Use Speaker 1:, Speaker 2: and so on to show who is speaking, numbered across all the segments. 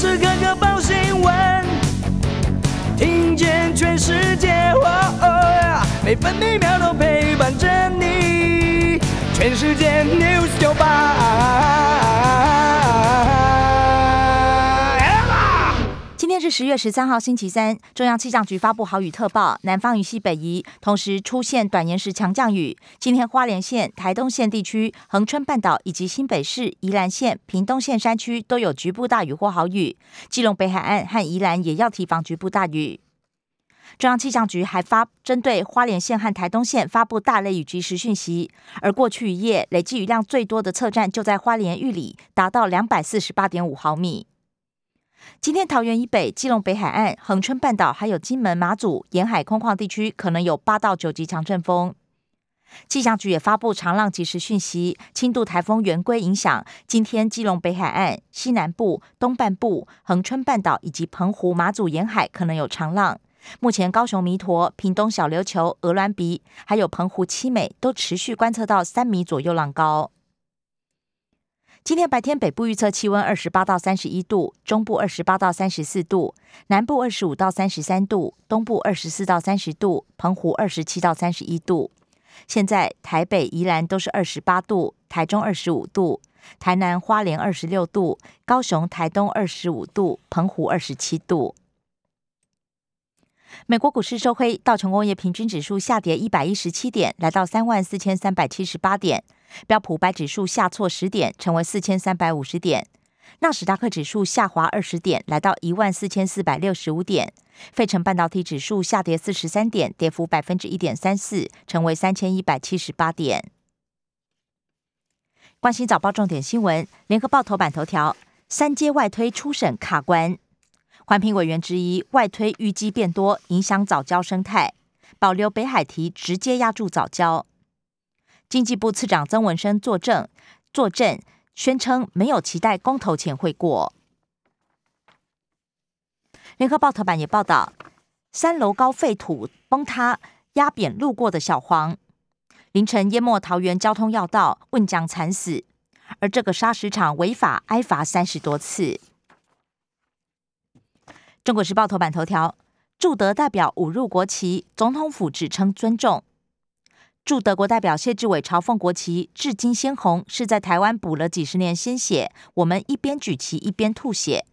Speaker 1: 时刻刻报新闻，听见全世界，每分每秒都陪伴着你。全世界 news
Speaker 2: 十月十三号，星期三。中央气象局发布豪雨特报，南方雨西北移，同时出现短延时强降雨。今天花莲县、台东县地区、恒春半岛以及新北市、宜兰县、屏东县山区都有局部大雨或豪雨。基隆北海岸和宜兰也要提防局部大雨。中央气象局还发针对花莲县和台东县发布大雷雨及时讯息，而过去一夜累计雨量最多的测站就在花莲玉里，达到两百四十八点五毫米。今天桃园以北、基隆北海岸、恒春半岛还有金门、马祖沿海空旷地区可能有八到九级强阵风。气象局也发布长浪及时讯息，轻度台风圆规影响今天基隆北海岸、西南部、东半部、恒春半岛以及澎湖、马祖沿海可能有长浪。目前，高雄弥陀、屏东小琉球、鹅銮鼻，还有澎湖七美，都持续观测到三米左右浪高。今天白天，北部预测气温二十八到三十一度，中部二十八到三十四度，南部二十五到三十三度，东部二十四到三十度，澎湖二十七到三十一度。现在台北、宜兰都是二十八度，台中二十五度，台南、花莲二十六度，高雄、台东二十五度，澎湖二十七度。美国股市收黑，道琼工业平均指数下跌一百一十七点，来到三万四千三百七十八点；标普白指数下挫十点，成为四千三百五十点；纳斯达克指数下滑二十点，来到一万四千四百六十五点；费城半导体指数下跌四十三点，跌幅百分之一点三四，成为三千一百七十八点。关心早报重点新闻，联合报头版头条：三阶外推初审卡关。环评委员之一，外推淤积变多，影响早教生态。保留北海堤，直接压住早教。经济部次长曾文生作证，作证宣称没有期待公投前会过。联合报头版也报道，三楼高废土崩塌，压扁路过的小黄。凌晨淹没桃园交通要道，问将惨死。而这个砂石场违法挨罚三十多次。中国时报头版头条：驻德代表侮辱国旗，总统府只称尊重。驻德国代表谢志伟嘲讽国旗至今鲜红，是在台湾补了几十年鲜血。我们一边举旗一边吐血。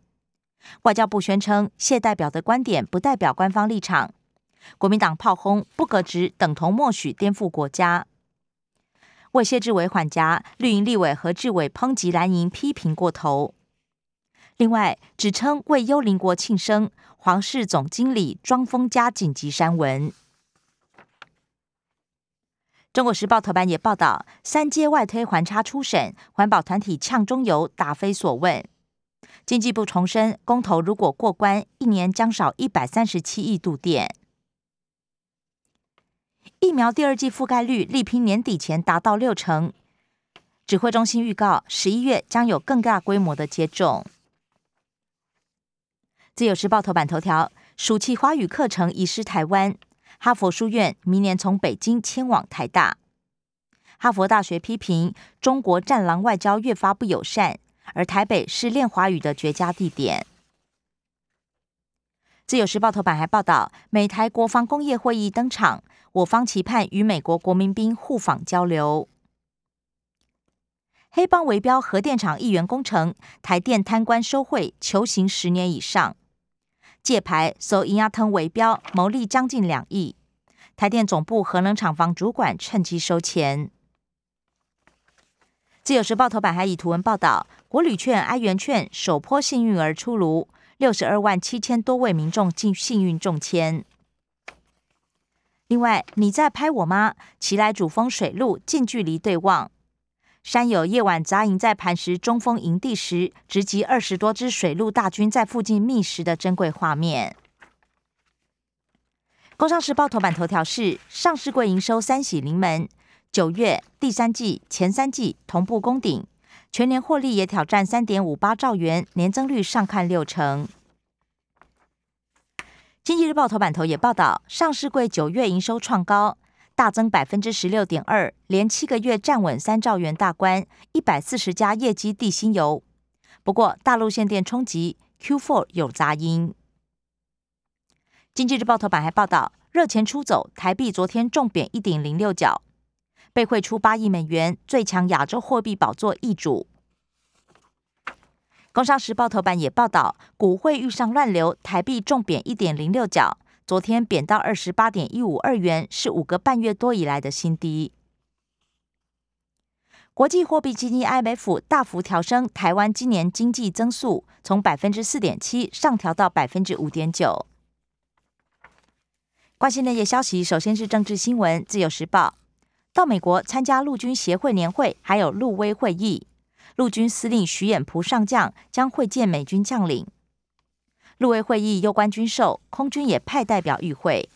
Speaker 2: 外交部宣称，谢代表的观点不代表官方立场。国民党炮轰不革职，等同默许颠覆国家。为谢志伟缓颊，绿营立委何志伟抨击蓝营批评过头。另外，指称为幽灵国庆生，皇室总经理庄丰家紧急删文。中国时报头版也报道，三阶外推环差初审，环保团体呛中油答非所问。经济部重申，公投如果过关，一年将少一百三十七亿度电。疫苗第二季覆盖率力拼年底前达到六成，指挥中心预告，十一月将有更大规模的接种。自由时报头版头条：暑期华语课程移师台湾，哈佛书院明年从北京迁往台大。哈佛大学批评中国战狼外交越发不友善，而台北是练华语的绝佳地点。自由时报头版还报道，美台国防工业会议登场，我方期盼与美国国民兵互访交流。黑帮围标核电厂议员工程，台电贪官收贿，求刑十年以上。借牌搜银压腾围标，牟利将近两亿。台电总部核能厂房主管趁机收钱。自由时报头版还以图文报道，国旅券、哀元券首波幸运儿出炉，六十二万七千多位民众进幸运中签。另外，你在拍我吗？骑来主峰水路近距离对望。山友夜晚扎营在磐石中锋营地时，直击二十多支水陆大军在附近觅食的珍贵画面。工商时报头版头条是：上市柜营收三喜临门，九月第三季前三季同步攻顶，全年获利也挑战三点五八兆元，年增率上看六成。经济日报头版头也报道，上市柜九月营收创高。大增百分之十六点二，连七个月站稳三兆元大关，一百四十家业绩地心油。不过，大陆限电冲击，Q4 有杂音。经济日报头版还报道，热钱出走，台币昨天重贬一点零六角，被汇出八亿美元，最强亚洲货币宝座易主。工商时报头版也报道，股汇遇上乱流，台币重贬一点零六角，昨天贬到二十八点一五二元，是五个半月多以来的新低。国际货币基金 IMF 大幅调升台湾今年经济增速，从百分之四点七上调到百分之五点九。关心内页消息，首先是政治新闻，《自由时报》到美国参加陆军协会年会，还有陆威会议。陆军司令徐衍蒲上将将会见美军将领。陆委会议攸关军售，空军也派代表与会。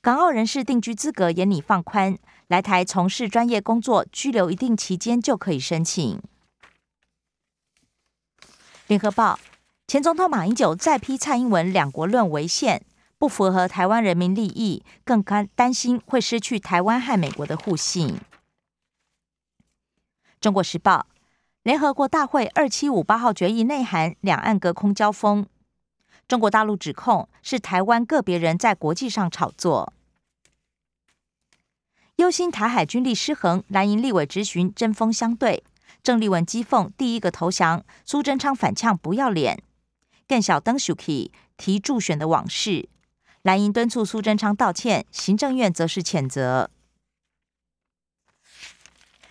Speaker 2: 港澳人士定居资格也拟放宽，来台从事专业工作，居留一定期间就可以申请。联合报前总统马英九再批蔡英文两国论违宪，不符合台湾人民利益，更担担心会失去台湾和美国的互信。中国时报，联合国大会二七五八号决议内涵：两岸隔空交锋。中国大陆指控是台湾个别人在国际上炒作。忧心台海军力失衡，蓝营立委质询针锋相对。郑丽文讥讽第一个投降，苏贞昌反呛不要脸。更小登 Shuki 提助选的往事，蓝营敦促苏贞昌道歉，行政院则是谴责。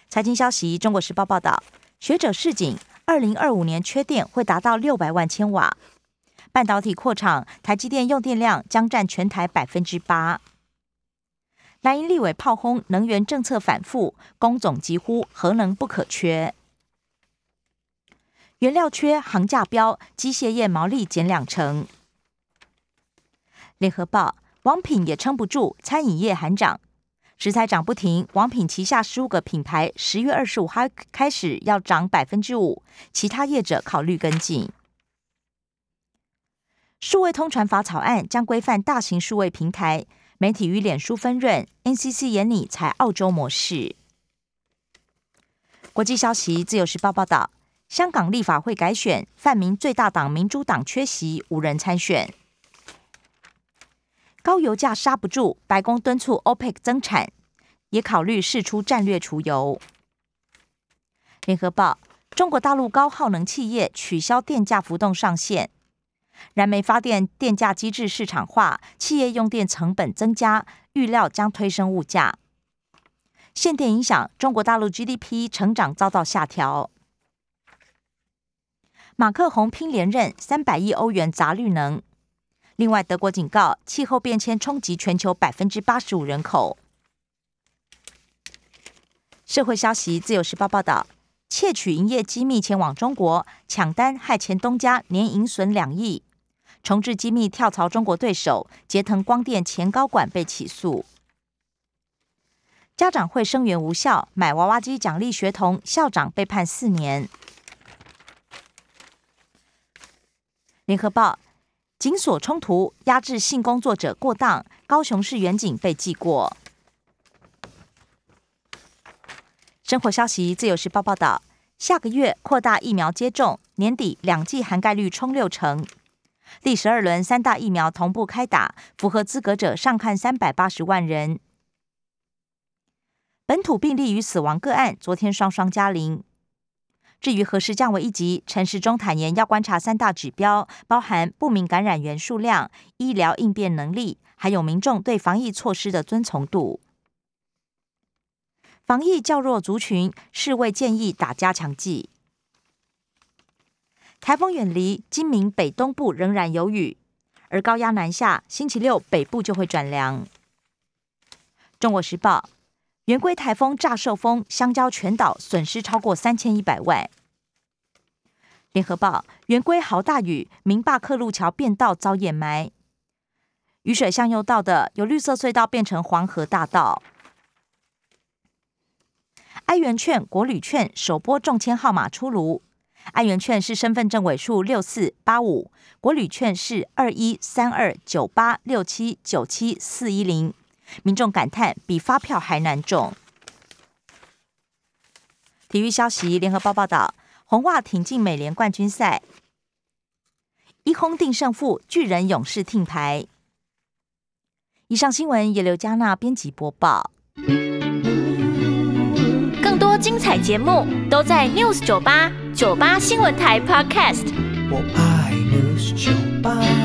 Speaker 2: 财经消息，《中国时报》报道，学者示警，二零二五年缺电会达到六百万千瓦。半导体扩厂，台积电用电量将占全台百分之八。蓝营立委炮轰能源政策反复，工总疾呼核能不可缺。原料缺，行价飙，机械业毛利减两成。联合报，王品也撑不住，餐饮业喊涨。食材涨不停，王品旗下十五个品牌十月二十五号开始要涨百分之五，其他业者考虑跟进。数位通传法草案将规范大型数位平台，媒体与脸书分润，NCC 严拟采澳洲模式。国际消息，自由时报报道，香港立法会改选，泛民最大党民主党缺席，无人参选。高油价刹不住，白宫敦促 OPEC 增产，也考虑释出战略储油。联合报：中国大陆高耗能企业取消电价浮动上限，燃煤发电电价机制市场化，企业用电成本增加，预料将推升物价。限电影响中国大陆 GDP 成长遭到下调。马克宏拼连任，三百亿欧元砸绿能。另外，德国警告气候变迁冲击全球百分之八十五人口。社会消息，《自由时报》报道，窃取营业机密前往中国抢单，害前东家年盈损两亿；重置机密跳槽中国对手，捷腾光电前高管被起诉。家长会声援无效，买娃娃机奖励学童，校长被判四年。联合报。警所冲突压制性工作者过当，高雄市远警被记过。生活消息，自由时报报道，下个月扩大疫苗接种，年底两剂涵盖率冲六成。第十二轮三大疫苗同步开打，符合资格者上看三百八十万人。本土病例与死亡个案昨天双双加零。至于何时降为一级，陈时中坦言要观察三大指标，包含不明感染源数量、医疗应变能力，还有民众对防疫措施的遵从度。防疫较弱族群，世卫建议打加强剂。台风远离，今明北东部仍然有雨，而高压南下，星期六北部就会转凉。中国时报。圆规台风炸受风，香蕉全岛损失超过三千一百万。联合报：圆规豪大雨，明霸克路桥变道遭掩埋，雨水向右倒的，由绿色隧道变成黄河大道。爱元券、国旅券首波中签号码出炉，爱元券是身份证尾数六四八五，国旅券是二一三二九八六七九七四一零。民众感叹比发票还难中。体育消息，联合报报道，红袜挺进美联冠军赛，一轰定胜负，巨人勇士听牌。以上新闻由刘嘉娜编辑播报。
Speaker 3: 更多精彩节目都在 News 九八九八新闻台 Podcast。
Speaker 1: 我爱 News 酒吧。